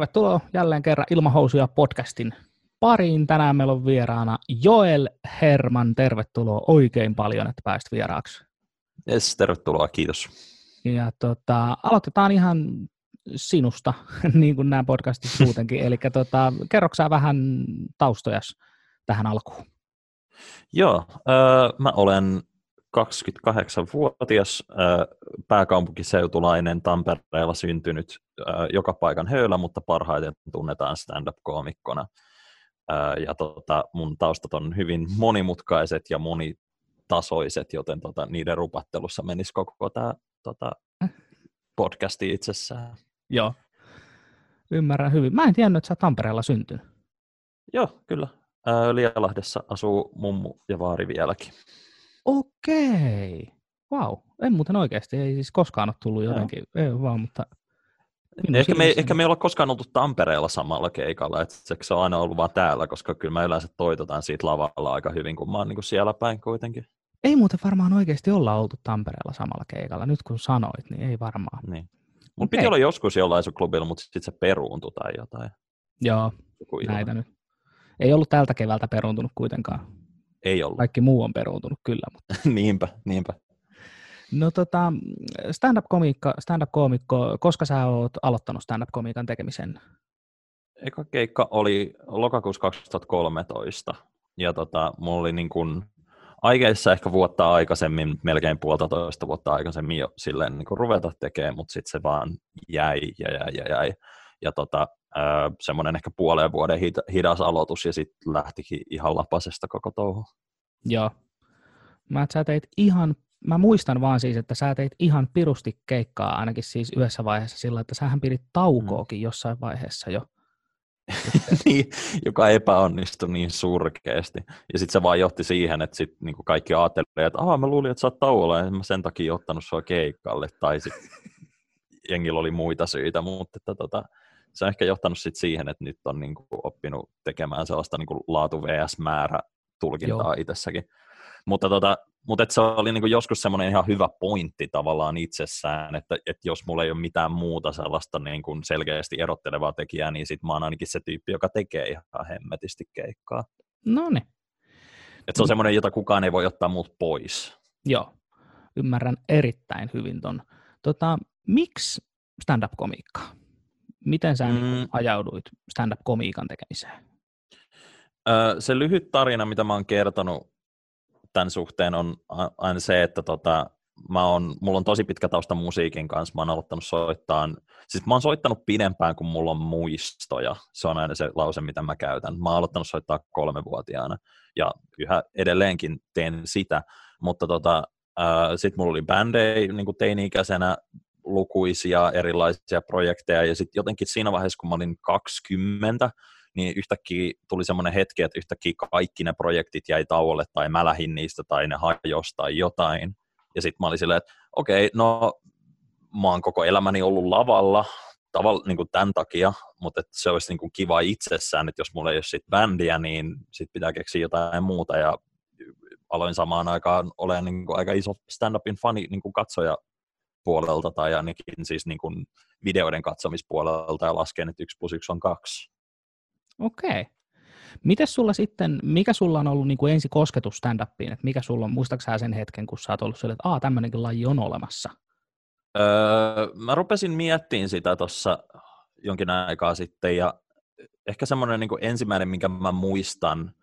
Tervetuloa jälleen kerran Ilmahousuja podcastin pariin. Tänään meillä on vieraana Joel Herman. Tervetuloa oikein paljon, että pääsit vieraaksi. Yes, tervetuloa, kiitos. Ja tota, aloitetaan ihan sinusta, niin kuin nämä podcastit muutenkin. Eli tota, kerroksää vähän taustojas tähän alkuun? Joo, äh, mä olen 28-vuotias äh, pääkaupunkiseutulainen Tampereella syntynyt äh, joka paikan höylä, mutta parhaiten tunnetaan stand-up-koomikkona. Äh, ja tota, mun taustat on hyvin monimutkaiset ja monitasoiset, joten tota, niiden rupattelussa menisi koko tämä tota, podcasti itsessään. Joo, ymmärrän hyvin. Mä en tiennyt, että sä Tampereella syntynyt. Joo, kyllä. Lielahdessa asuu mummu ja vaari vieläkin. Okei. Wow. En muuten oikeasti, ei siis koskaan ole tullut jotenkin, ei vaan, mutta... Ehkä me, ehkä me ei olla koskaan oltu Tampereella samalla keikalla, että se on aina ollut vaan täällä, koska kyllä mä yleensä toitotan siitä lavalla aika hyvin, kun mä oon niin siellä päin kuitenkin. Ei muuten varmaan oikeasti olla oltu Tampereella samalla keikalla, nyt kun sanoit, niin ei varmaan. Niin. Mun okay. piti olla joskus jollain sun klubilla, mutta sitten se peruuntui tai jotain. Joo, näitä nyt. Ei ollut tältä keväältä peruuntunut kuitenkaan. Ei ollut. Kaikki muu on peruuntunut kyllä. Mutta... niinpä, niinpä. No tota, stand-up-komiikka, stand-up-koomikko, koska sä oot aloittanut stand-up-komiikan tekemisen? Eka keikka oli lokakuussa 2013, ja tota, mulla oli niin kuin aikeissa ehkä vuotta aikaisemmin, melkein puolitoista vuotta aikaisemmin jo silleen niin ruveta tekemään, mutta sitten se vaan jäi ja jäi ja jäi. Ja tota, semmoinen ehkä puolen vuoden hidas aloitus ja sitten lähtikin ihan lapasesta koko touhu. Joo. Mä, sä teit ihan, mä muistan vaan siis, että sä teit ihan pirusti keikkaa ainakin siis yhdessä vaiheessa sillä, että sähän pidit taukoakin mm. jossain vaiheessa jo. niin, joka epäonnistui niin surkeasti. Ja sitten se vaan johti siihen, että sit niinku kaikki ajattelivat, että Aha, mä luulin, että sä oot tauolla, ja mä sen takia ottanut sua keikalle. Tai sitten jengillä oli muita syitä, mutta että tota, se on ehkä johtanut sit siihen, että nyt on niin kuin oppinut tekemään sellaista niin kuin laatu vs-määrä tulkintaa itsessäkin. Mutta, tota, mutta et se oli niin kuin joskus semmoinen ihan hyvä pointti tavallaan itsessään, että, että jos mulla ei ole mitään muuta sellaista niin kuin selkeästi erottelevaa tekijää, niin sit mä oon ainakin se tyyppi, joka tekee ihan hemmetisti keikkaa. No niin. Että se on semmoinen, jota kukaan ei voi ottaa muut pois. Joo, ymmärrän erittäin hyvin ton. Tota, miksi stand-up-komiikkaa? Miten sä niin mm. ajauduit stand-up-komiikan tekemiseen? Öö, se lyhyt tarina, mitä mä oon kertonut tämän suhteen, on aina se, että tota, mä oon, mulla on tosi pitkä tausta musiikin kanssa. Mä oon aloittanut soittaa, siis mä oon soittanut pidempään kuin mulla on muistoja. Se on aina se lause, mitä mä käytän. Mä oon aloittanut soittaa kolmevuotiaana ja yhä edelleenkin teen sitä, mutta tota, sitten mulla oli bändejä niin teini-ikäisenä lukuisia erilaisia projekteja, ja sitten jotenkin siinä vaiheessa, kun mä olin 20, niin yhtäkkiä tuli semmoinen hetki, että yhtäkkiä kaikki ne projektit jäi tauolle, tai mä lähdin niistä, tai ne hajosi, tai jotain. Ja sitten mä olin silleen, että okei, okay, no mä oon koko elämäni ollut lavalla, tavalla niin tämän takia, mutta että se olisi niin kuin kiva itsessään, että jos mulla ei ole sit bändiä, niin sit pitää keksiä jotain muuta, ja aloin samaan aikaan olemaan niin aika iso stand-upin fani niin kuin katsoja puolelta tai ainakin siis niin kuin videoiden katsomispuolelta ja lasken, että 1 plus 1 on 2. Okei. Miten sulla sitten, mikä sulla on ollut niin kuin ensi kosketus stand-upiin, että mikä sulla on, muistaaksä sen hetken, kun sä oot ollut sille, että aah, tämmöinenkin laji on olemassa? Öö, mä rupesin miettimään sitä tuossa jonkin aikaa sitten, ja ehkä semmoinen niin ensimmäinen, minkä mä muistan,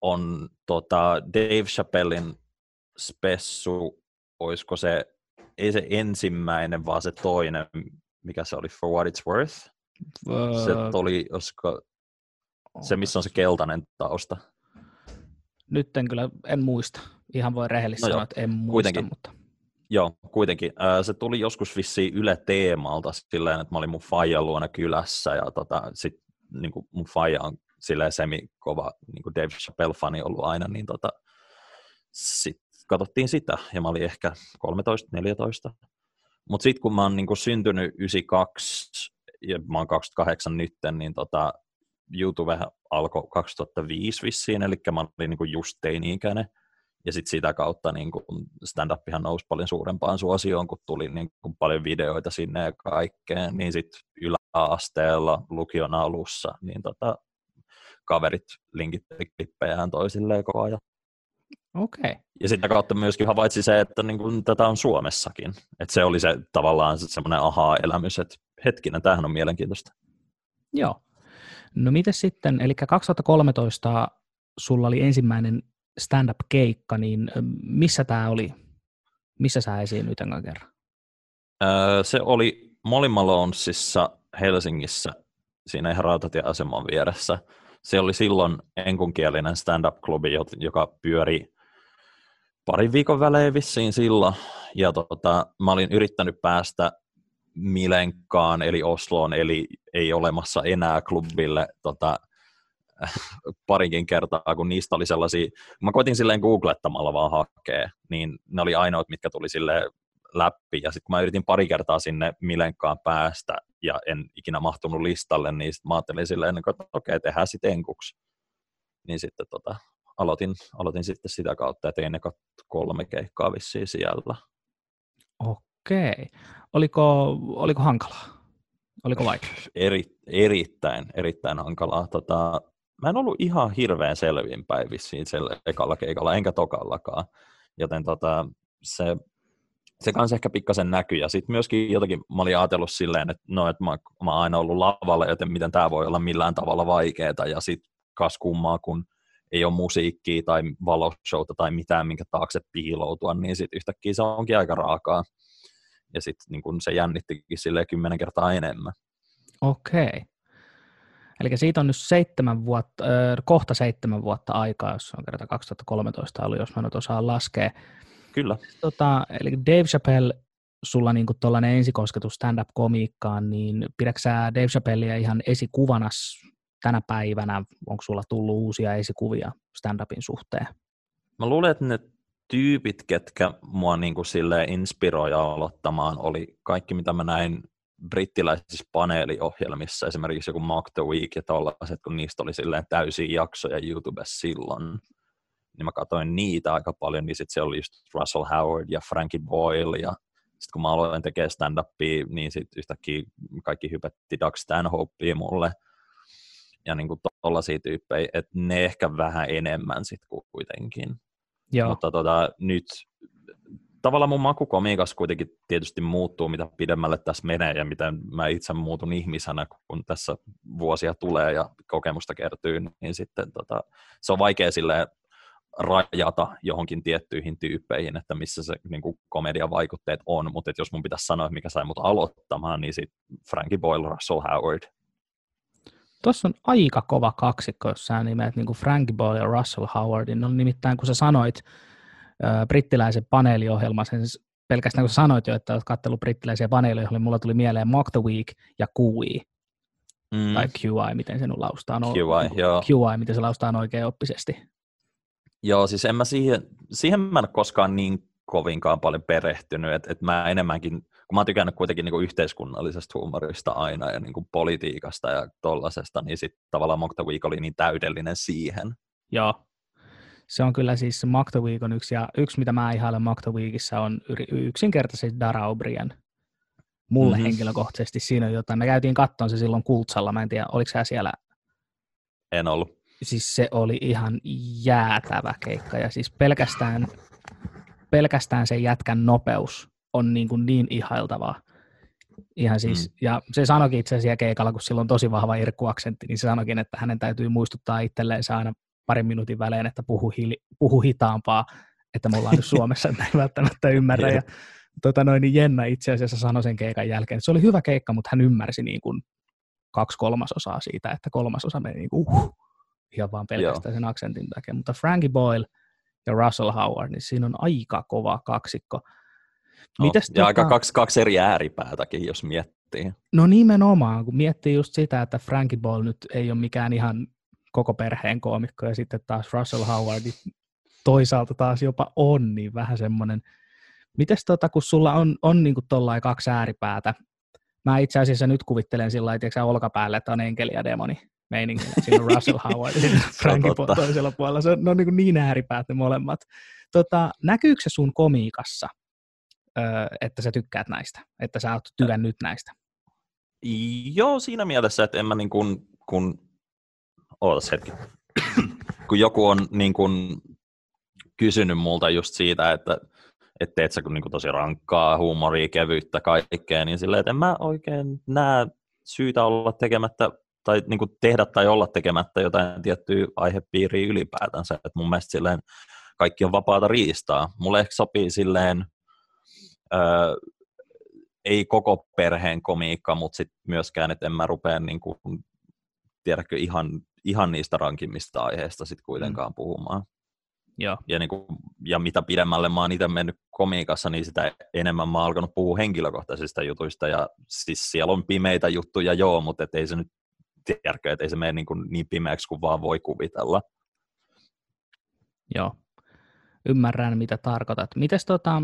on tota Dave Chappellin spessu, olisiko se ei se ensimmäinen, vaan se toinen, mikä se oli, For What It's Worth. Uh, se oli, olisiko, se missä on se keltainen tausta. Nyt en kyllä, en muista. Ihan voi rehellisesti no sanoa, että en muista, kuitenkin. mutta... Joo, kuitenkin. Se tuli joskus vissiin Yle Teemalta silleen, että mä olin mun faijan luona kylässä ja tota, sit niin kuin mun faija on silleen semi-kova niin kuin Dave Chappelle-fani ollut aina, niin tota, sit katsottiin sitä, ja mä olin ehkä 13-14. Mutta sitten kun mä oon niinku syntynyt 92, ja mä oon 28 nytten, niin tota, YouTube alkoi 2005 vissiin, eli mä olin niinku just teini-ikäinen. Ja sitten sitä kautta niin stand-upihan nousi paljon suurempaan suosioon, kun tuli niin kun paljon videoita sinne ja kaikkeen. Niin sitten yläasteella, lukion alussa, niin tota, kaverit linkitteli klippejään toisilleen koko ajan. Okei. Okay. Ja sitä kautta myöskin havaitsi se, että niin kuin tätä on Suomessakin. Että se oli se tavallaan semmoinen ahaa-elämys, että hetkinen, tämähän on mielenkiintoista. Joo. No miten sitten, eli 2013 sulla oli ensimmäinen stand-up-keikka, niin missä tämä oli? Missä sä esiinnyit enkä kerran? Öö, se oli Molly Malonesissa Helsingissä, siinä ihan rautatieaseman vieressä. Se oli silloin enkunkielinen stand-up-klubi, joka pyöri parin viikon välein vissiin silloin. Ja tota, mä olin yrittänyt päästä Milenkaan, eli Osloon, eli ei olemassa enää klubille tota, parinkin kertaa, kun niistä oli sellaisia, mä koitin silleen googlettamalla vaan hakea, niin ne oli ainoat, mitkä tuli sille läpi, ja sitten kun mä yritin pari kertaa sinne Milenkaan päästä, ja en ikinä mahtunut listalle, niin sit mä ajattelin silleen, että okei, tehdään sitten enkuksi. Niin sitten tota, aloitin, aloitin sitten sitä kautta ja tein ne kolme keikkaa vissiin siellä. Okei. Oliko, oliko hankalaa? Oliko vaikea? Eri, erittäin, erittäin hankalaa. Tota, mä en ollut ihan hirveän selvinpäin vissiin sillä ekalla keikalla, enkä tokallakaan. Joten tota, se, se kanssa ehkä pikkasen näkyy. Ja sitten myöskin jotenkin mä olin ajatellut silleen, että no, että mä, mä oon aina ollut lavalla, joten miten tämä voi olla millään tavalla vaikeaa. Ja sitten kas kummaa, kun ei ole musiikkia tai valoshowta tai mitään, minkä taakse piiloutua, niin sitten yhtäkkiä se onkin aika raakaa. Ja sitten niin kun se jännittikin sille kymmenen kertaa enemmän. Okei. Eli siitä on nyt seitsemän vuotta, äh, kohta seitsemän vuotta aikaa, jos on kerta 2013 ollut, jos mä nyt osaan laskea. Kyllä. Tota, eli Dave Chappelle, sulla niin tuollainen ensikosketus stand-up-komiikkaan, niin pidätkö sä Dave Chappellea ihan esikuvana tänä päivänä? Onko sulla tullut uusia esikuvia stand-upin suhteen? Mä luulen, että ne tyypit, ketkä mua niin kuin inspiroi aloittamaan, oli kaikki, mitä mä näin brittiläisissä paneeliohjelmissa, esimerkiksi joku Mock the Week ja tollaiset, kun niistä oli silleen täysiä jaksoja YouTubessa silloin, niin mä katsoin niitä aika paljon, niin sitten se oli just Russell Howard ja Frankie Boyle, ja sitten kun mä aloin tekemään stand-upia, niin sitten yhtäkkiä kaikki hypätti Doug Stanhopea mulle, ja niin kuin tollaisia tyyppejä, että ne ehkä vähän enemmän sitten kuitenkin. Joo. Mutta tota, nyt tavallaan mun maku komiikassa kuitenkin tietysti muuttuu, mitä pidemmälle tässä menee ja miten mä itse muutun ihmisenä, kun tässä vuosia tulee ja kokemusta kertyy, niin sitten tota, se on vaikea sille rajata johonkin tiettyihin tyyppeihin, että missä se niin kuin komedian vaikutteet on, mutta jos mun pitäisi sanoa, mikä sai mut aloittamaan, niin sitten Frankie Boyle, Russell Howard. Tuossa on aika kova kaksikko, jos sä nimet niin kuin Frankie Boyle ja Russell Howardin. No nimittäin, kun sä sanoit, brittiläisen paneeliohjelman, sen pelkästään kun sanoit jo, että olet katsellut brittiläisiä paneeliohjelmia, mulla tuli mieleen Mock the Week ja QI, mm. tai QI, miten se nyt laustaa. No, QI, joo. QI, miten se laustaa oikein oppisesti. Joo, siis en mä siihen, siihen mä en koskaan niin kovinkaan paljon perehtynyt, että et mä enemmänkin, kun mä oon tykännyt kuitenkin niin kuin yhteiskunnallisesta huumorista aina ja niin kuin politiikasta ja tollasesta, niin sitten tavallaan Mock the Week oli niin täydellinen siihen. Joo, se on kyllä siis Macto Week on yksi, ja yksi mitä mä ihailen Macto Weekissä on yksinkertaisesti Dara O'Brien. Mulle mm-hmm. henkilökohtaisesti siinä on jotain. Me käytiin kattoon se silloin Kultsalla, mä en tiedä, oliko sä siellä? En ollut. Siis se oli ihan jäätävä keikka, ja siis pelkästään, pelkästään se jätkän nopeus on niin, kuin niin ihailtavaa. Ihan siis, mm. ja se sanoikin itse asiassa keikalla, kun sillä on tosi vahva irkkuaksentti, niin se sanoikin, että hänen täytyy muistuttaa itselleen aina parin minuutin välein, että puhu, hili, puhu hitaampaa, että me ollaan nyt Suomessa, että ei välttämättä ymmärrä. Ja tota noin, niin Jenna itse asiassa sanoi sen keikan jälkeen, että se oli hyvä keikka, mutta hän ymmärsi niin kuin kaksi kolmasosaa siitä, että kolmasosa meni niin kuin, uh, ihan vaan pelkästään Joo. sen aksentin takia. Mutta Frankie Boyle ja Russell Howard, niin siinä on aika kova kaksikko. Mites, no, ja tota... aika kaksi, kaksi eri ääripäätäkin, jos miettii. No nimenomaan, kun miettii just sitä, että Frankie Boyle nyt ei ole mikään ihan koko perheen koomikko, ja sitten taas Russell Howard toisaalta taas jopa on, niin vähän semmoinen, mites tota, kun sulla on, on niin tuollain kaksi ääripäätä, mä itse asiassa nyt kuvittelen sillä lailla, olkapäälle, että on enkeli ja demoni, meiningillä. Siinä on Russell Howard ja Frankin toisella puolella. Se on, ne on niin, niin ääripäät ne molemmat. Tota, näkyykö se sun komiikassa, että sä tykkäät näistä? Että sä oot tykännyt näistä? Joo, siinä mielessä, että en mä niin kuin, kun, ootas hetki, kun joku on niin kuin kysynyt multa just siitä, että että teet sä niin kuin tosi rankkaa huumoria, kevyyttä, kaikkea, niin silleen, että en mä oikein näe syytä olla tekemättä tai niin kuin tehdä tai olla tekemättä jotain tiettyä aihepiiriä ylipäätänsä. Et mun mielestä silleen kaikki on vapaata riistaa. Mulle ehkä sopii silleen, öö, ei koko perheen komiikka, mutta sit myöskään, että en mä rupea niin kuin, tiedäkö, ihan, ihan niistä rankimmista aiheista sit kuitenkaan mm. puhumaan. Joo. Ja, niin kuin, ja mitä pidemmälle mä oon itse mennyt komiikassa, niin sitä enemmän mä oon alkanut puhua henkilökohtaisista jutuista. Ja siis siellä on pimeitä juttuja, joo, mutta et ei se nyt tiedäkö, että ei se mene niin, kuin niin pimeäksi kuin vaan voi kuvitella. Joo, ymmärrän mitä tarkoitat. Mites tota,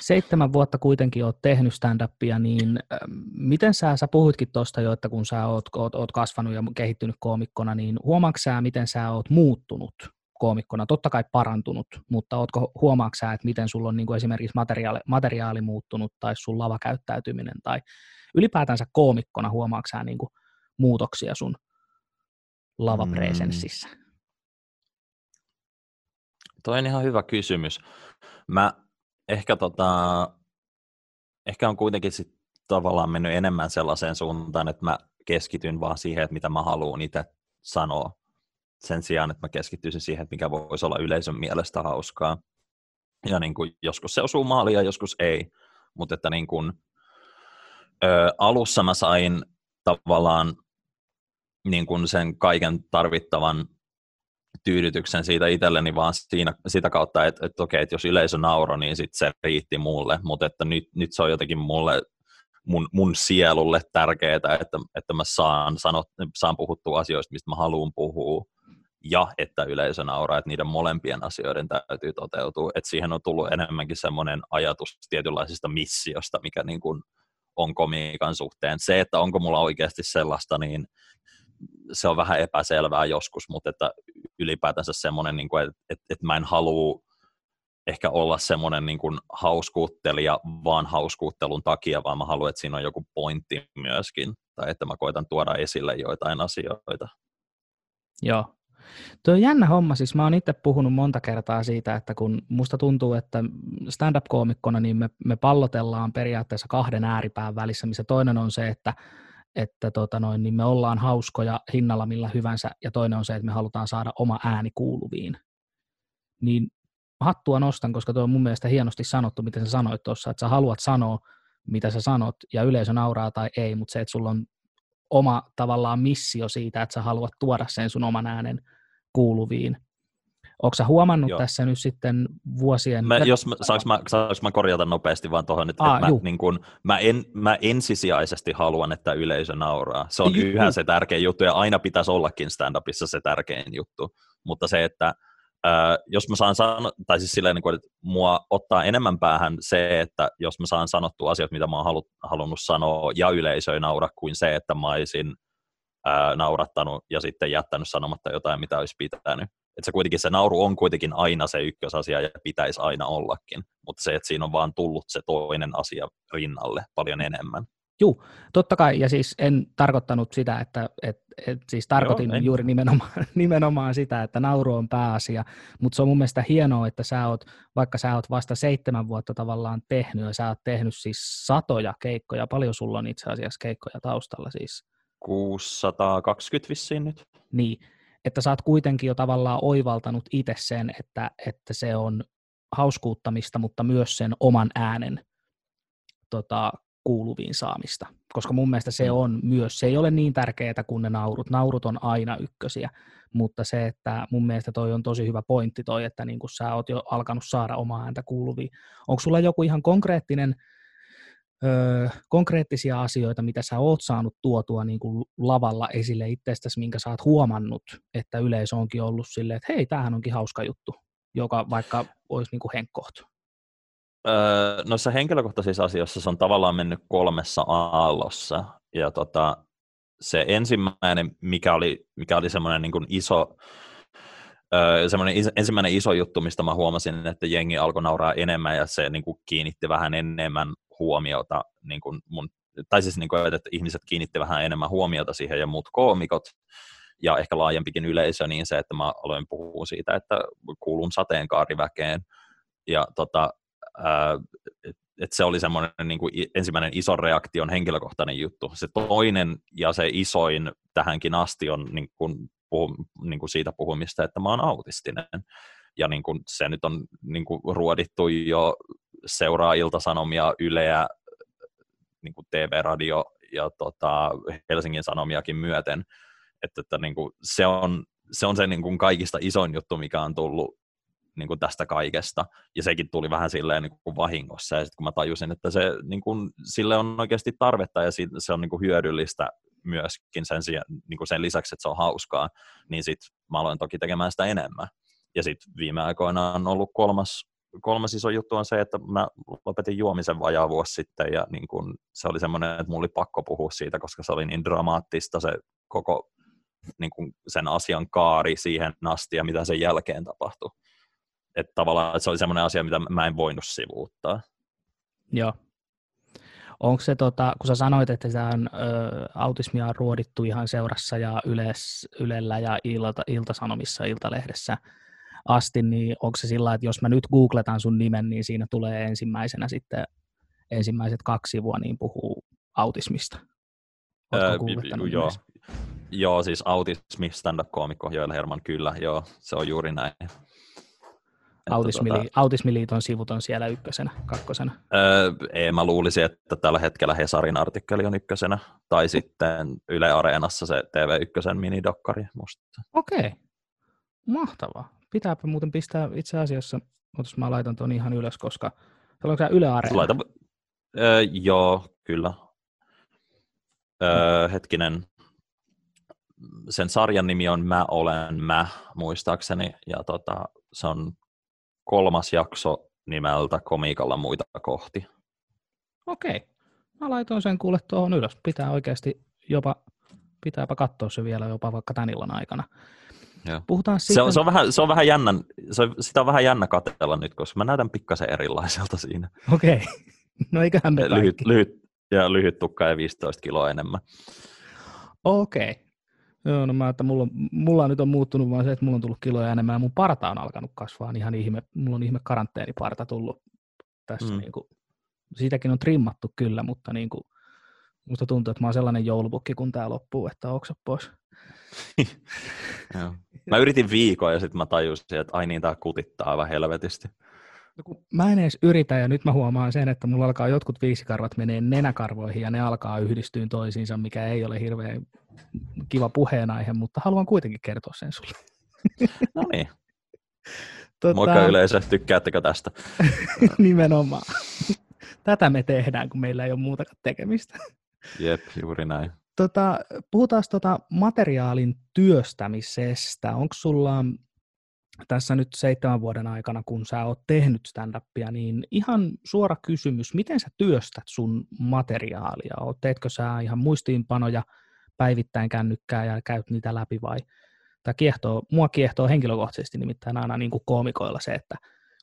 seitsemän vuotta kuitenkin oot tehnyt stand-upia, niin miten sä, sä puhuitkin tuosta jo, että kun sä oot, oot, oot kasvanut ja kehittynyt koomikkona, niin huomaatko sä, miten sä oot muuttunut koomikkona, totta kai parantunut, mutta ootko, huomaatko sä, että miten sulla on niin kuin esimerkiksi materiaali, materiaali muuttunut tai sun lavakäyttäytyminen tai ylipäätänsä koomikkona huomaatko sä niin kuin muutoksia sun lavapresenssissä? Mm. Toi on ihan hyvä kysymys. Mä ehkä, tota, ehkä on kuitenkin sit tavallaan mennyt enemmän sellaiseen suuntaan, että mä keskityn vaan siihen, että mitä mä haluan itse sanoa sen sijaan, että mä keskittyisin siihen, että mikä voisi olla yleisön mielestä hauskaa. Ja niin kuin, joskus se osuu maaliin ja joskus ei. Mutta että niin kuin, ö, alussa mä sain tavallaan niin kuin sen kaiken tarvittavan tyydytyksen siitä itselleni vaan siinä, sitä kautta, että, että okei, että jos yleisö nauro, niin sit se riitti mulle, mutta että nyt, nyt se on jotenkin mulle, mun, mun sielulle tärkeää, että, että mä saan, sanot, saan puhuttua asioista, mistä mä haluan puhua, ja että yleisö nauraa, että niiden molempien asioiden täytyy toteutua. Että siihen on tullut enemmänkin semmoinen ajatus tietynlaisesta missiosta, mikä niin kuin on komiikan suhteen. Se, että onko mulla oikeasti sellaista, niin se on vähän epäselvää joskus, mutta että ylipäätänsä semmoinen, niin kuin, että, että, että mä en halua ehkä olla semmoinen niin kuin hauskuuttelija vaan hauskuuttelun takia, vaan mä haluan, että siinä on joku pointti myöskin, tai että mä koitan tuoda esille joitain asioita. Joo, Tuo on jännä homma, siis mä oon itse puhunut monta kertaa siitä, että kun musta tuntuu, että stand-up-koomikkona niin me, me pallotellaan periaatteessa kahden ääripään välissä, missä toinen on se, että että tota noin, niin me ollaan hauskoja hinnalla millä hyvänsä, ja toinen on se, että me halutaan saada oma ääni kuuluviin. Niin hattua nostan, koska tuo on mun mielestä hienosti sanottu, miten sä sanoit tuossa, että sä haluat sanoa, mitä sä sanot, ja yleisö nauraa tai ei, mutta se, että sulla on oma tavallaan missio siitä, että sä haluat tuoda sen sun oman äänen kuuluviin. Onko sä huomannut Joo. tässä nyt sitten vuosien... Mä, jos mä, saanko, mä, saanko mä korjata nopeasti vaan tuohon, että, Aa, että mä, niin kun, mä, en, mä ensisijaisesti haluan, että yleisö nauraa. Se on yhä se tärkein juttu ja aina pitäisi ollakin stand-upissa se tärkein juttu. Mutta se, että äh, jos mä saan sanoa, tai siis silleen, niin kuin, että mua ottaa enemmän päähän se, että jos mä saan sanottua asiat, mitä mä oon halu, halunnut sanoa ja yleisö ei naura, kuin se, että mä olisin ää, naurattanut ja sitten jättänyt sanomatta jotain, mitä olisi pitänyt. Että se kuitenkin se nauru on kuitenkin aina se ykkösasia ja pitäisi aina ollakin, mutta se, että siinä on vaan tullut se toinen asia rinnalle paljon enemmän. Joo, totta kai, ja siis en tarkoittanut sitä, että et, et, siis tarkoitin Joo, juuri nimenomaan, nimenomaan sitä, että nauru on pääasia, mutta se on mun mielestä hienoa, että sä oot, vaikka sä oot vasta seitsemän vuotta tavallaan tehnyt, ja sä oot tehnyt siis satoja keikkoja, paljon sulla on itse asiassa keikkoja taustalla siis? 620 vissiin nyt. Niin, että sä oot kuitenkin jo tavallaan oivaltanut itse sen, että, että se on hauskuuttamista, mutta myös sen oman äänen tota, kuuluviin saamista. Koska mun mielestä se mm. on myös, se ei ole niin tärkeää kuin ne naurut. Naurut on aina ykkösiä, mutta se, että mun mielestä toi on tosi hyvä pointti toi, että niin kun sä oot jo alkanut saada omaa ääntä kuuluviin. Onko sulla joku ihan konkreettinen öö, konkreettisia asioita, mitä sä oot saanut tuotua niin kuin lavalla esille itsestäsi, minkä sä oot huomannut, että yleisö onkin ollut silleen, että hei, tämähän onkin hauska juttu, joka vaikka olisi niin kuin henkkoht. Öö, noissa henkilökohtaisissa asioissa se on tavallaan mennyt kolmessa aallossa, ja tota, se ensimmäinen, mikä oli, mikä oli semmoinen niin kuin iso, semmoinen is, ensimmäinen iso juttu, mistä mä huomasin, että jengi alkoi nauraa enemmän ja se niin kuin kiinnitti vähän enemmän huomiota, niin kuin mun, tai siis niin kuin, että ihmiset kiinnitti vähän enemmän huomiota siihen ja muut koomikot ja ehkä laajempikin yleisö, niin se, että mä aloin puhua siitä, että kuulun sateenkaariväkeen ja tota, ää, että se oli semmoinen niin kuin ensimmäinen iso reaktion henkilökohtainen juttu. Se toinen ja se isoin tähänkin asti on niin kuin, puhu, niin kuin siitä puhumista, että mä oon autistinen. Ja niin kuin, se nyt on niin kuin, ruodittu jo seuraa iltasanomia, Yleä, niin kuin TV-radio ja tota, Helsingin Sanomiakin myöten. Että, että niin kuin, se on se, on se niin kuin kaikista isoin juttu, mikä on tullut niin kuin tästä kaikesta, ja sekin tuli vähän silleen niin kuin vahingossa, ja sitten kun mä tajusin, että se, niin kuin, sille on oikeasti tarvetta, ja se on niin kuin hyödyllistä myöskin sen, niin kuin sen lisäksi, että se on hauskaa, niin sitten mä aloin toki tekemään sitä enemmän. Ja sitten viime aikoina on ollut kolmas, kolmas iso juttu on se, että mä lopetin juomisen vajaa vuosi sitten, ja niin kun se oli semmoinen, että mulla oli pakko puhua siitä, koska se oli niin dramaattista se koko niin kun sen asian kaari siihen asti, ja mitä sen jälkeen tapahtui että tavallaan se oli semmoinen asia, mitä mä en voinut sivuuttaa. Joo. Onko se, tota, kun sä sanoit, että tämä on, ö, autismia on ruodittu ihan seurassa ja yles, Ylellä ja ilta, Iltasanomissa, Iltalehdessä asti, niin onko se sillä että jos mä nyt googletan sun nimen, niin siinä tulee ensimmäisenä sitten ensimmäiset kaksi sivua, niin puhuu autismista? Öö, joo. joo, siis autismi stand-up-koomikko Joel Herman, kyllä, joo, se on juuri näin. Autismili- tota, Autismiliiton sivut on siellä ykkösenä, kakkosena? Öö, ei, mä luulisin, että tällä hetkellä Hesarin artikkeli on ykkösenä, tai sitten Yle Areenassa se TV1 minidokkari musta. Okei, okay. mahtavaa. Pitääpä muuten pistää itse asiassa, mutta mä laitan tuon ihan ylös, koska onko Yle Areena? Laita, öö, joo, kyllä. Öö, hetkinen, sen sarjan nimi on Mä olen mä, muistaakseni, ja tota, se on kolmas jakso nimeltä Komiikalla muita kohti. Okei. Mä laitoin sen kuule tuohon ylös. Pitää oikeasti jopa, pitääpä katsoa se vielä jopa vaikka tän illan aikana. Joo. Puhutaan siitä... se, on, se, on vähän, se on vähän jännä, se, sitä on vähän jännä katsella nyt, koska mä näytän pikkasen erilaiselta siinä. Okei. Okay. No eiköhän me lyhyt, lyhyt, ja lyhyt tukka ja 15 kiloa enemmän. Okei. Okay. Joo, no mä, että mulla, mulla nyt on muuttunut vaan se, että mulla on tullut kiloja enemmän ja mun parta on alkanut kasvaa, niin ihan ihme, mulla on ihme karanteeniparta tullut tässä. Mm. Niin kuin, siitäkin on trimmattu kyllä, mutta niin kuin, musta tuntuu, että mä oon sellainen joulupukki, kun tää loppuu, että oksa pois. Mä yritin viikon ja sitten mä tajusin, että ai niin, tää kutittaa aivan helvetisti. No kun mä en edes yritä ja nyt mä huomaan sen, että mulla alkaa jotkut viisikarvat menee nenäkarvoihin ja ne alkaa yhdistyä toisiinsa, mikä ei ole hirveän kiva puheenaihe, mutta haluan kuitenkin kertoa sen sulle. No niin. Tota... Moikka yleisö, tykkäättekö tästä? Nimenomaan. Tätä me tehdään, kun meillä ei ole muutakaan tekemistä. Jep, juuri näin. Tota, puhutaan tota materiaalin työstämisestä. Onko sulla tässä nyt seitsemän vuoden aikana, kun sä oot tehnyt stand-upia, niin ihan suora kysymys, miten sä työstät sun materiaalia? Teetkö sä ihan muistiinpanoja päivittäin kännykkää ja käyt niitä läpi vai? Tämä kiehtoo, mua kiehtoo henkilökohtaisesti nimittäin aina niin kuin koomikoilla se, että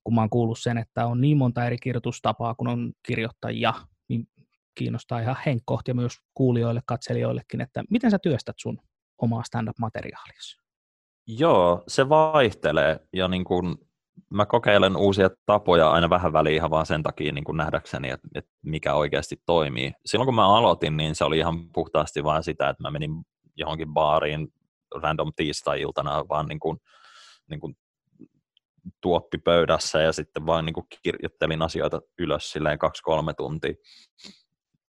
kun mä oon kuullut sen, että on niin monta eri kirjoitustapaa, kun on kirjoittajia, kiinnostaa ihan henkkohti ja myös kuulijoille, katselijoillekin, että miten sä työstät sun omaa stand-up-materiaalia? Joo, se vaihtelee ja niin kuin mä kokeilen uusia tapoja aina vähän väliin ihan vaan sen takia niin kuin nähdäkseni, että, että mikä oikeasti toimii. Silloin kun mä aloitin, niin se oli ihan puhtaasti vain sitä, että mä menin johonkin baariin random tiistai-iltana vaan niin kuin, niin kuin tuoppi pöydässä ja sitten vaan niin kuin kirjoittelin asioita ylös silleen kaksi-kolme tuntia.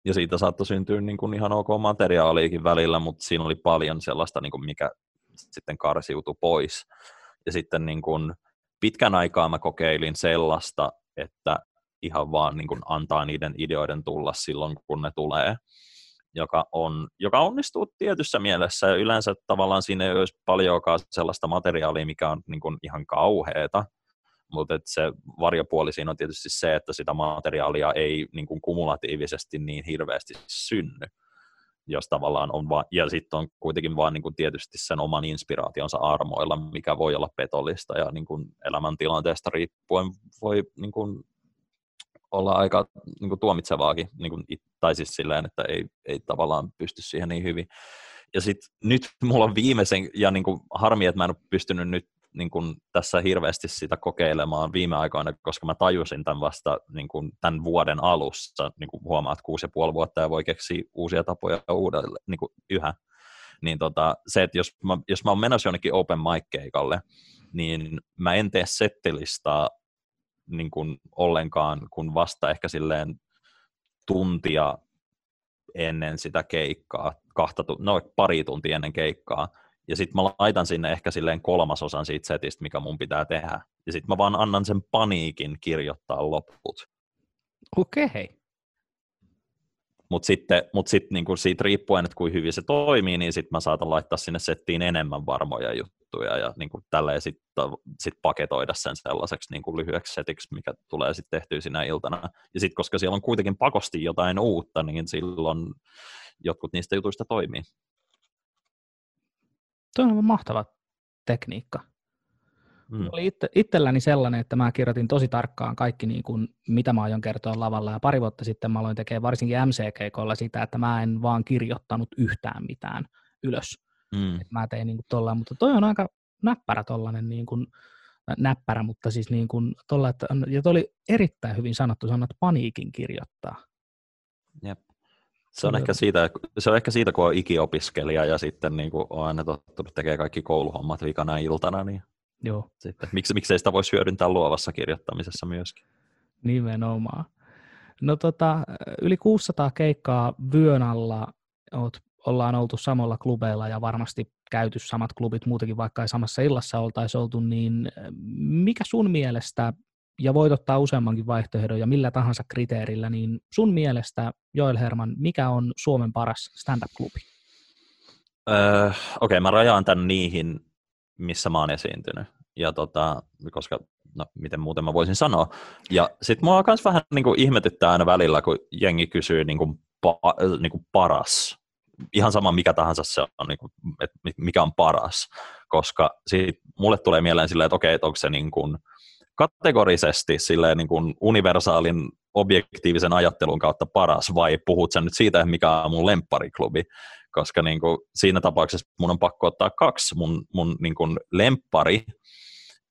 Ja siitä saattoi syntyä niin kuin ihan ok materiaaliikin välillä, mutta siinä oli paljon sellaista, niin kuin mikä sitten karsiutui pois. Ja sitten niin kuin pitkän aikaa mä kokeilin sellaista, että ihan vaan niin kuin antaa niiden ideoiden tulla silloin, kun ne tulee, joka, on, joka onnistuu tietyssä mielessä ja yleensä tavallaan siinä ei olisi paljonkaan sellaista materiaalia, mikä on niin kuin ihan kauheeta, mutta se varjopuoli siinä on tietysti se, että sitä materiaalia ei niin kuin kumulatiivisesti niin hirveästi synny jos tavallaan on vaan, ja sitten on kuitenkin vaan niin kuin tietysti sen oman inspiraationsa armoilla, mikä voi olla petollista ja niin kuin elämäntilanteesta riippuen voi niin kuin olla aika niin kuin tuomitsevaakin, niin kuin, tai siis silleen, että ei, ei tavallaan pysty siihen niin hyvin. Ja sitten nyt mulla on viimeisen, ja niin kuin harmi, että mä en ole pystynyt nyt niin kuin tässä hirveästi sitä kokeilemaan viime aikoina, koska mä tajusin tämän vasta niin kuin tämän vuoden alussa, niin kuin huomaat kuusi ja puoli vuotta ja voi keksiä uusia tapoja uudelleen niin kuin yhä. Niin tota, se, että jos mä, jos mä oon menossa jonnekin open mic-keikalle, niin mä en tee settilistaa niin kuin ollenkaan, kun vasta ehkä silleen tuntia ennen sitä keikkaa, kahta, no pari tuntia ennen keikkaa, ja sitten mä laitan sinne ehkä silleen kolmasosan siitä setistä, mikä mun pitää tehdä. Ja sitten mä vaan annan sen paniikin kirjoittaa loput. Okei. Okay. Mutta sitten mut sit niinku siitä riippuen, että kuinka hyvin se toimii, niin sitten mä saatan laittaa sinne settiin enemmän varmoja juttuja ja niinku tälleen sitten sit paketoida sen sellaiseksi niinku lyhyeksi setiksi, mikä tulee sitten tehtyä sinä iltana. Ja sitten koska siellä on kuitenkin pakosti jotain uutta, niin silloin jotkut niistä jutuista toimii. Tuo on mahtava tekniikka. Mm. Oli itse, itselläni sellainen, että mä kirjoitin tosi tarkkaan kaikki, niin kuin, mitä mä aion kertoa lavalla, ja pari vuotta sitten mä aloin tekemään varsinkin MCG-kolla sitä, että mä en vaan kirjoittanut yhtään mitään ylös. Mm. Et mä tein niin kuin tollaan, mutta toi on aika näppärä tollainen, niin kuin, näppärä, mutta siis niin kuin tolla, että, ja toi oli erittäin hyvin sanottu, sanat paniikin kirjoittaa. Jep. Se on, ehkä siitä, se on ehkä siitä, kun on ikiopiskelija ja sitten niin kuin on aina tottunut tekemään kaikki kouluhommat vikana iltana, niin Joo. Sitten, miksi, miksei sitä voisi hyödyntää luovassa kirjoittamisessa myöskin. Nimenomaan. No tota, yli 600 keikkaa vyön alla oot, ollaan oltu samalla klubeilla ja varmasti käyty samat klubit muutenkin, vaikka ei samassa illassa oltaisi oltu, niin mikä sun mielestä ja voit ottaa useammankin vaihtoehdon ja millä tahansa kriteerillä, niin sun mielestä, Joel Herman, mikä on Suomen paras stand-up-klubi? Öö, Okei, okay, mä rajaan tämän niihin, missä mä oon esiintynyt. Ja tota, koska, no miten muuten mä voisin sanoa. Ja sit mua myös vähän niin kuin ihmetyttää aina välillä, kun jengi kysyy niin kuin, pa, niin kuin paras. Ihan sama mikä tahansa se on, niin kuin, mikä on paras. Koska sit mulle tulee mieleen silleen, että okei, että onko se niin kuin, kategorisesti silleen niin kuin universaalin objektiivisen ajattelun kautta paras, vai puhut sä nyt siitä, mikä on mun lemppariklubi? Koska niin kuin siinä tapauksessa mun on pakko ottaa kaksi. Mun, mun niin kuin lemppari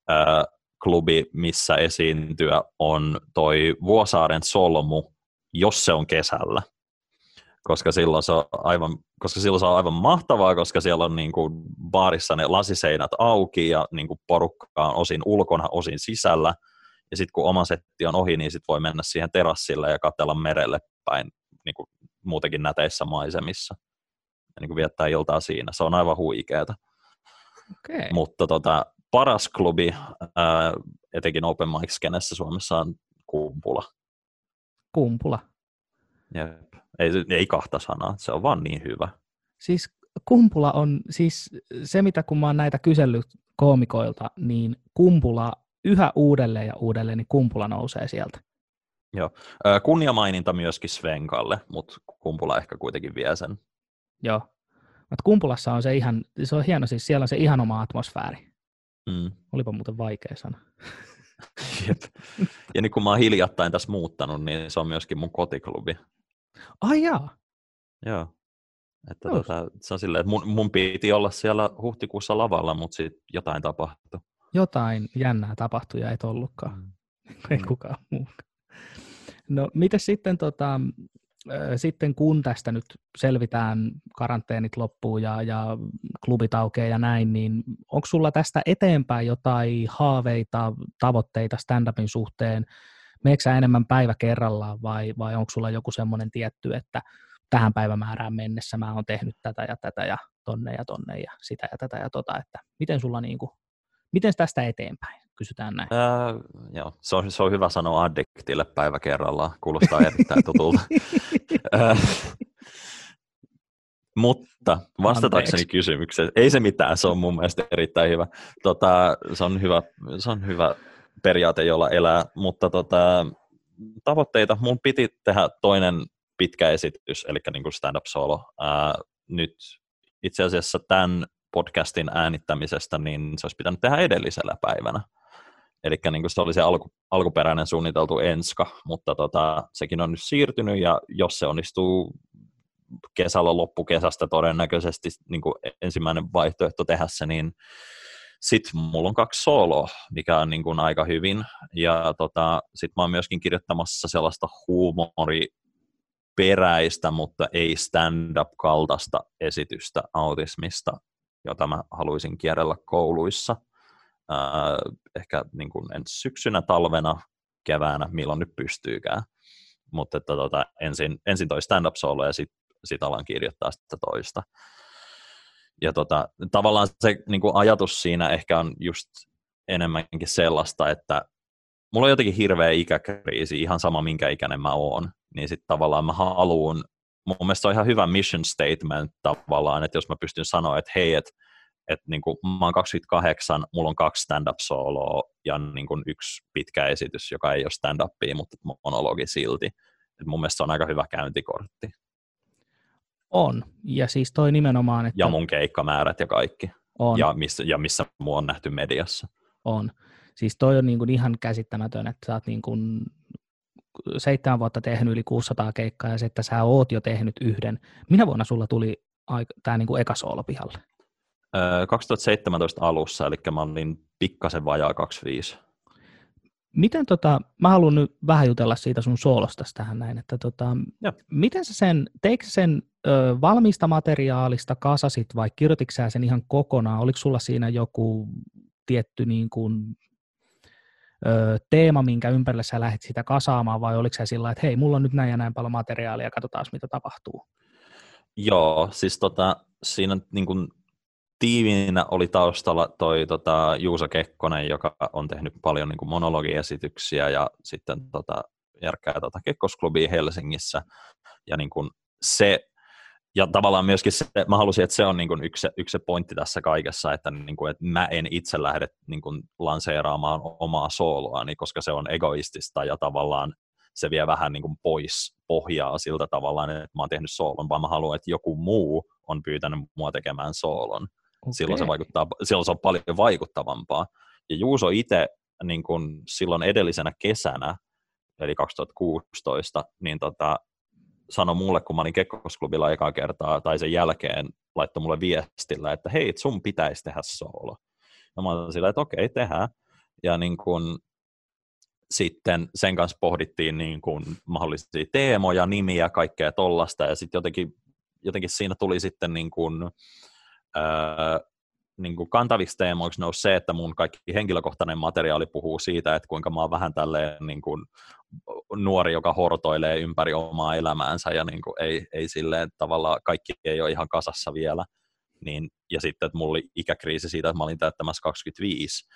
ää, klubi, missä esiintyä, on toi Vuosaaren Solmu, jos se on kesällä. Koska silloin se on aivan, koska silloin se on aivan mahtavaa, koska siellä on niin kuin baarissa ne lasiseinät auki ja niin kuin porukka on osin ulkona, osin sisällä. Ja sitten kun oma setti on ohi, niin sitten voi mennä siihen terassille ja katsella merelle päin niin kuin muutenkin näteissä maisemissa. Ja niin kuin viettää iltaa siinä. Se on aivan huikeeta. Okay. Mutta tota, paras klubi, ää, etenkin open mic-skenessä Suomessa on Kumpula. Kumpula. Jep. Ei, ei kahta sanaa, se on vaan niin hyvä. Siis Kumpula on, siis se mitä kun mä oon näitä kysellyt koomikoilta, niin Kumpula yhä uudelleen ja uudelleen, niin Kumpula nousee sieltä. Joo. Kunniamaininta myöskin Svenkalle, mutta Kumpula ehkä kuitenkin vie sen. Joo. Mutta Kumpulassa on se ihan, se on hieno, siis siellä on se ihan oma atmosfääri. Mm. Olipa muuten vaikea sana. Jep. Ja niin kun mä oon hiljattain tässä muuttanut, niin se on myöskin mun kotiklubi. Ai jaa. Joo. Että tota, se on silleen, että mun, mun piti olla siellä huhtikuussa lavalla, mutta sitten jotain tapahtui. Jotain jännää tapahtui ja et ollutkaan. Mm. ei mm. kukaan muukaan. No, miten sitten tota, sitten kun tästä nyt selvitään, karanteenit loppuu ja, ja klubit aukeaa ja näin, niin onko sulla tästä eteenpäin jotain haaveita, tavoitteita stand-upin suhteen? Meekö enemmän päivä kerrallaan vai, vai onko sulla joku semmoinen tietty, että tähän päivämäärään mennessä mä oon tehnyt tätä ja tätä ja tonne ja tonne ja sitä ja tätä ja tota, että miten sulla niinku, miten tästä eteenpäin? kysytään näin. Ää, joo, se on, se on hyvä sanoa addiktille päivä kerrallaan, kuulostaa erittäin tutulta. mutta vastatakseni kysymykseen, ei se mitään, se on mun mielestä erittäin hyvä. Tota, se, on hyvä se on hyvä periaate, jolla elää, mutta tota, tavoitteita, mun piti tehdä toinen pitkä esitys, eli niin kuin stand-up solo. Ää, nyt itse asiassa tämän podcastin äänittämisestä, niin se olisi pitänyt tehdä edellisellä päivänä. Eli niin se oli se alku, alkuperäinen suunniteltu enska, mutta tota, sekin on nyt siirtynyt, ja jos se onnistuu kesällä loppukesästä todennäköisesti niin kuin ensimmäinen vaihtoehto tehdä se, niin sitten mulla on kaksi soloa, mikä on niin kuin aika hyvin. Ja tota, sitten mä oon myöskin kirjoittamassa sellaista huumoriperäistä, mutta ei stand-up-kaltaista esitystä autismista, jota mä haluaisin kierrellä kouluissa. Äh, ehkä niin kuin ensi syksynä, talvena, keväänä, milloin nyt pystyykään. Mutta että tota, ensin, ensin toi stand-up solo ja sitten sit alan kirjoittaa sitä toista. Ja tota, tavallaan se niin kuin ajatus siinä ehkä on just enemmänkin sellaista, että mulla on jotenkin hirveä ikäkriisi, ihan sama minkä ikäinen mä oon, niin sitten tavallaan mä haluan, mun mielestä on ihan hyvä mission statement tavallaan, että jos mä pystyn sanoa, että hei, että et niin mä oon 28, mulla on kaksi stand-up soloa ja niin kuin yksi pitkä esitys, joka ei ole stand-upia, mutta monologi silti. Et mun mielestä se on aika hyvä käyntikortti. On, ja siis toi nimenomaan, että... Ja mun keikkamäärät ja kaikki. On. Ja missä, ja missä mua on nähty mediassa. On. Siis toi on niin kuin ihan käsittämätön, että sä oot niin kuin seitsemän vuotta tehnyt yli 600 keikkaa ja se, että sä oot jo tehnyt yhden. Minä vuonna sulla tuli tämä niin kuin eka soolo pihalle? 2017 alussa, eli mä olin pikkasen vajaa 25. Miten tota, mä haluan nyt vähän jutella siitä sun soolosta tähän näin, että tota, miten sä sen, teikö sen ö, valmista materiaalista kasasit vai kirjoititko sä sen ihan kokonaan? Oliko sulla siinä joku tietty niin kuin, ö, teema, minkä ympärille sä lähdit sitä kasaamaan vai oliko se sillä että hei, mulla on nyt näin ja näin paljon materiaalia, katsotaan mitä tapahtuu? Joo, siis tota, siinä niin kuin tiiviinä oli taustalla toi tota, Juuso Kekkonen, joka on tehnyt paljon niin kuin monologiesityksiä ja sitten tota, järkkää tota, Kekkosklubia Helsingissä. Ja niin kuin se, ja tavallaan myöskin se, mä halusin, että se on niin kuin yksi, yksi se pointti tässä kaikessa, että, niin kuin, että mä en itse lähde niin kuin lanseeraamaan omaa sooloani, koska se on egoistista ja tavallaan se vie vähän niin kuin pois pohjaa siltä tavallaan, että mä oon tehnyt soolon, vaan mä haluan, että joku muu on pyytänyt mua tekemään soolon. Okay. Silloin, se vaikuttaa, silloin se on paljon vaikuttavampaa. Ja Juuso itse niin silloin edellisenä kesänä, eli 2016, niin tota, sanoi mulle, kun mä olin Kekkosklubilla ekaa kertaa, tai sen jälkeen laittoi mulle viestillä, että hei, sun pitäisi tehdä soolo. Ja mä olin sillä, että okei, tehdään. Ja niin kun, sitten sen kanssa pohdittiin niin kun mahdollisia teemoja, nimiä, kaikkea tollasta, ja sitten jotenkin, jotenkin siinä tuli sitten niin kun, öö, niin kuin kantaviksi teemoiksi nousi se, että mun kaikki henkilökohtainen materiaali puhuu siitä, että kuinka mä oon vähän tälleen niin kuin nuori, joka hortoilee ympäri omaa elämäänsä ja niin kuin ei, ei silleen tavallaan kaikki ei ole ihan kasassa vielä. Niin, ja sitten, että mulla oli ikäkriisi siitä, että mä olin täyttämässä 25,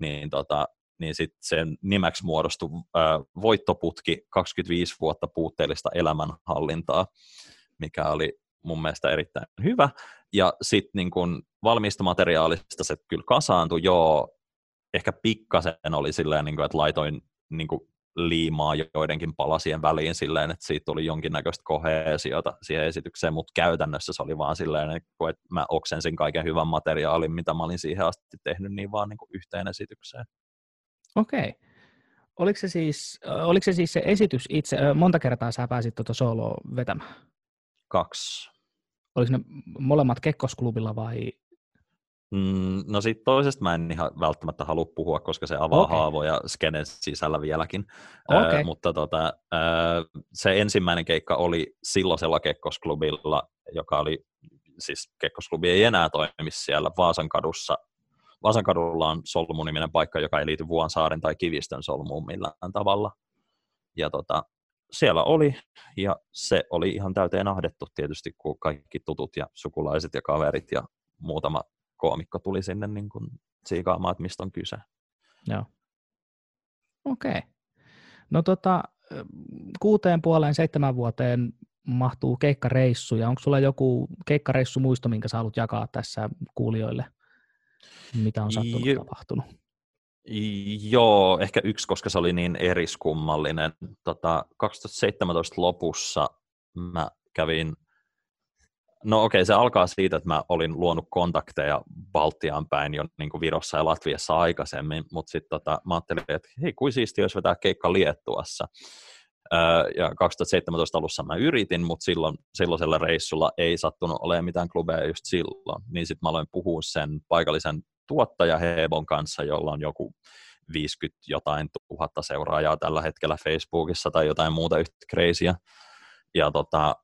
niin, tota, niin sitten sen nimeksi muodostui äh, voittoputki 25 vuotta puutteellista elämänhallintaa, mikä oli mun mielestä erittäin hyvä. Ja sitten niin kun valmista materiaalista se kyllä kasaantui, joo, ehkä pikkasen oli silleen, niin kuin, että laitoin niin kuin, liimaa joidenkin palasien väliin silleen, että siitä tuli jonkinnäköistä koheesiota siihen esitykseen, mutta käytännössä se oli vaan silleen, että mä oksensin kaiken hyvän materiaalin, mitä mä olin siihen asti tehnyt, niin vaan niin kuin yhteen esitykseen. Okei. Oliko se, siis, oliko se siis se esitys itse, monta kertaa sä pääsit tuota soloa vetämään? Kaksi oliko ne molemmat Kekkosklubilla vai? Mm, no sitten toisesta mä en ihan välttämättä halua puhua, koska se avaa okay. haavoja skenen sisällä vieläkin. Okay. Ö, mutta tota, ö, se ensimmäinen keikka oli silloisella Kekkosklubilla, joka oli, siis Kekkosklubi ei enää toimi siellä Vaasan kadussa. Vaasan kadulla on Solmu-niminen paikka, joka ei liity Vuonsaaren tai Kivistön solmuun millään tavalla. Ja tota, siellä oli, ja se oli ihan täyteen ahdettu tietysti, kun kaikki tutut ja sukulaiset ja kaverit ja muutama koomikko tuli sinne niin kuin siikaamaan, että mistä on kyse. Joo. Okei. Okay. No tota, kuuteen puoleen seitsemän vuoteen mahtuu keikkareissu, ja onko sulla joku keikkareissu muisto, minkä sä haluat jakaa tässä kuulijoille, mitä on sattunut jo, tapahtunut? Joo, ehkä yksi, koska se oli niin eriskummallinen. Tota, 2017 lopussa mä kävin, no okei, okay, se alkaa siitä, että mä olin luonut kontakteja Baltiaan päin jo niin kuin Virossa ja Latviassa aikaisemmin, mutta sitten tota, mä ajattelin, että hei, kuin siistiä, jos vetää keikka Liettuassa. ja 2017 alussa mä yritin, mutta silloin, silloisella reissulla ei sattunut olemaan mitään klubeja just silloin. Niin sitten mä aloin puhua sen paikallisen tuottaja Hebon kanssa, jolla on joku 50 jotain tuhatta seuraajaa tällä hetkellä Facebookissa tai jotain muuta yhtä crazyä. Ja tota,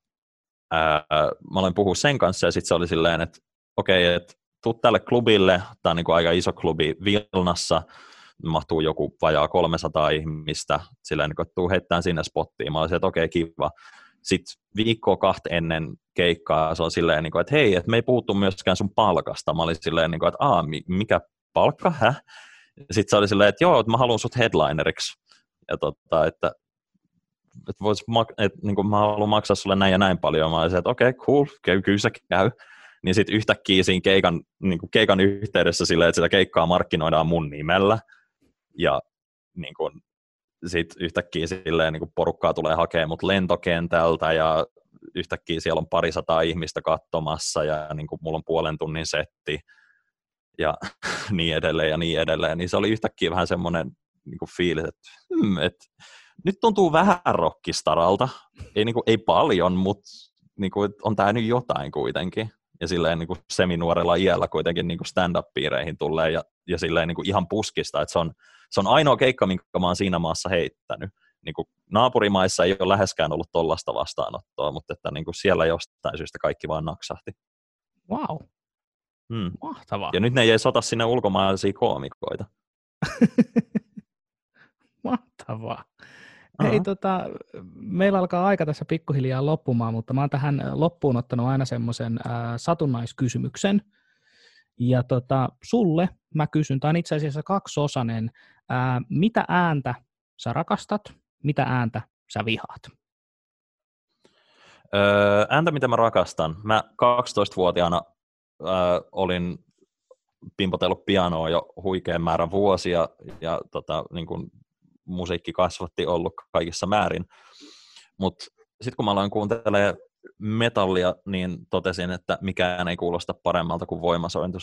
ää, mä olen puhunut sen kanssa ja sitten se oli silleen, että okei, okay, että tuu tälle klubille, tämä on niin kuin aika iso klubi Vilnassa, mahtuu joku vajaa 300 ihmistä, silleen, niin että tuu heittämään sinne spottiin. Mä olisin, että okei, okay, kiva. Sitten viikkoa kahta ennen keikkaa se on silleen, niin kuin, että hei, että me ei puhuttu myöskään sun palkasta. Mä olin silleen, niin kuin, että aa, mikä palkka, häh? Sitten se oli silleen, että joo, että mä haluan sut headlineriksi. Ja tota, että, että, vois, että niin kuin mä haluan maksaa sulle näin ja näin paljon. Mä olisin, että okei, okay, cool, käy, kyllä se käy. Niin sitten yhtäkkiä siinä keikan, niin kuin keikan yhteydessä silleen, että sitä keikkaa markkinoidaan mun nimellä. Ja niin kuin, sitten yhtäkkiä silleen, niin kuin porukkaa tulee hakemaan mut lentokentältä ja yhtäkkiä siellä on parisataa ihmistä katsomassa ja niin kuin mulla on puolen tunnin setti ja niin edelleen ja niin edelleen, niin se oli yhtäkkiä vähän semmoinen niin kuin fiilis, että, hmm, että nyt tuntuu vähän rockistaralta, ei, niin kuin, ei paljon, mutta niin kuin, on tämä nyt jotain kuitenkin. Ja silleen niin kuin seminuorella iällä kuitenkin niin kuin stand-up-piireihin tulee ja, ja silleen niin kuin ihan puskista, että se on, se on ainoa keikka, minkä mä oon siinä maassa heittänyt. Niin kuin naapurimaissa ei ole läheskään ollut tollasta vastaanottoa, mutta että niin kuin siellä jostain syystä kaikki vaan naksahti. Wow. Hmm. Mahtavaa. Ja nyt ne ei sota sinne ulkomaalaisia koomikoita. Mahtavaa. Uh-huh. Hei, tota, meillä alkaa aika tässä pikkuhiljaa loppumaan, mutta mä oon tähän loppuun ottanut aina semmoisen äh, satunnaiskysymyksen. Ja tota, sulle mä kysyn, tämä on itse asiassa kaksiosainen, äh, mitä ääntä sä rakastat, mitä ääntä sä vihaat? Öö, ääntä, mitä mä rakastan. Mä 12-vuotiaana äh, olin pimpotellut pianoa jo huikean määrän vuosia ja tota, niin kun musiikki kasvatti ollut kaikissa määrin. Mutta sitten kun mä aloin kuuntelemaan metallia, niin totesin, että mikään ei kuulosta paremmalta kuin voimasointu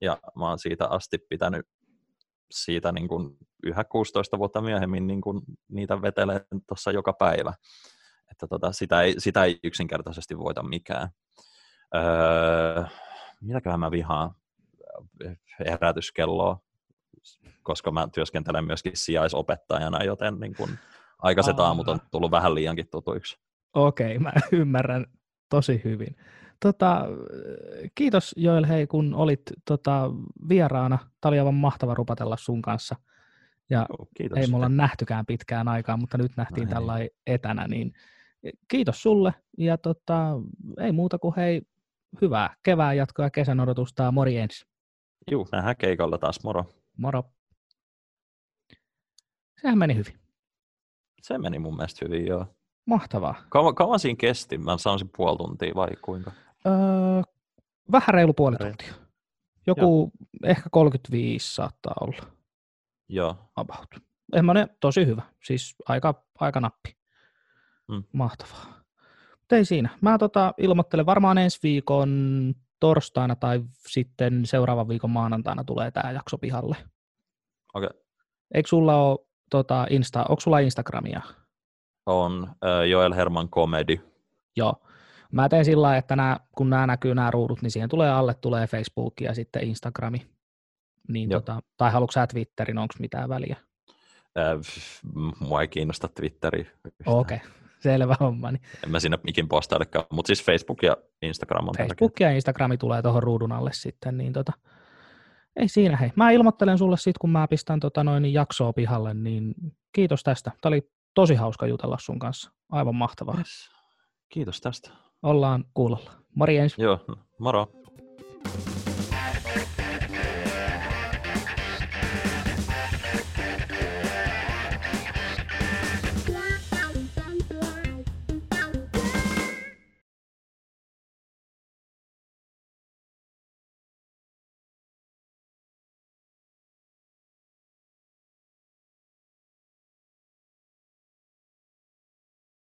ja mä oon siitä asti pitänyt siitä niin kuin yhä 16 vuotta myöhemmin niin kuin niitä vetelee tuossa joka päivä. Että tota, sitä, ei, sitä ei yksinkertaisesti voita mikään. Öö, mitäköhän mä vihaan? Herätyskelloa, koska mä työskentelen myöskin sijaisopettajana, joten niin kun aikaiset Aa. aamut on tullut vähän liiankin tutuiksi. Okei, mä ymmärrän tosi hyvin. Tota, kiitos Joel, hei kun olit tota, vieraana. Tämä oli aivan mahtava rupatella sun kanssa. Ja kiitos ei mulla nähtykään pitkään aikaa, mutta nyt nähtiin no tällä etänä, niin kiitos sulle. Ja tota, ei muuta kuin hei, hyvää kevään jatkoa ja kesän odotusta. Morjens. Juu, nähdään keikalla taas. Moro. Moro. Sehän meni hyvin. Se meni mun mielestä hyvin, joo. Mahtavaa. Kauan, kauan siinä kesti? Mä sanoisin puoli tuntia vai kuinka? Öö, vähän reilu puoli tuntia. Joku joo. ehkä 35 saattaa olla. Joo. About. Semmoinen tosi hyvä. Siis aika, aika nappi. Hmm. Mahtavaa. Mutta ei siinä. Mä tota, ilmoittelen varmaan ensi viikon torstaina tai sitten seuraavan viikon maanantaina tulee tämä jakso pihalle. Okei. Okay. Eikö sulla ole tota, Insta, onko sulla Instagramia? On, äh, Joel Herman Comedy. Joo. Mä teen sillä lailla, että nää, kun nämä näkyy nämä ruudut, niin siihen tulee alle tulee Facebook ja sitten Instagrami. Niin tota, tai haluatko sä Twitterin, onko mitään väliä? Äh, mua ei kiinnosta Twitteri. Okei, okay. Selvä homma. Niin. En mä sinne mikin postailekaan, mutta siis Facebook ja Instagram on Facebook ja Instagrami tulee tuohon ruudun alle sitten, niin tota, ei siinä hei. Mä ilmoittelen sulle sitten, kun mä pistän tota noin jaksoa pihalle, niin kiitos tästä. Tämä oli tosi hauska jutella sun kanssa. Aivan mahtavaa. Yes. Kiitos tästä. Ollaan kuulolla. Morjens. Joo, moro.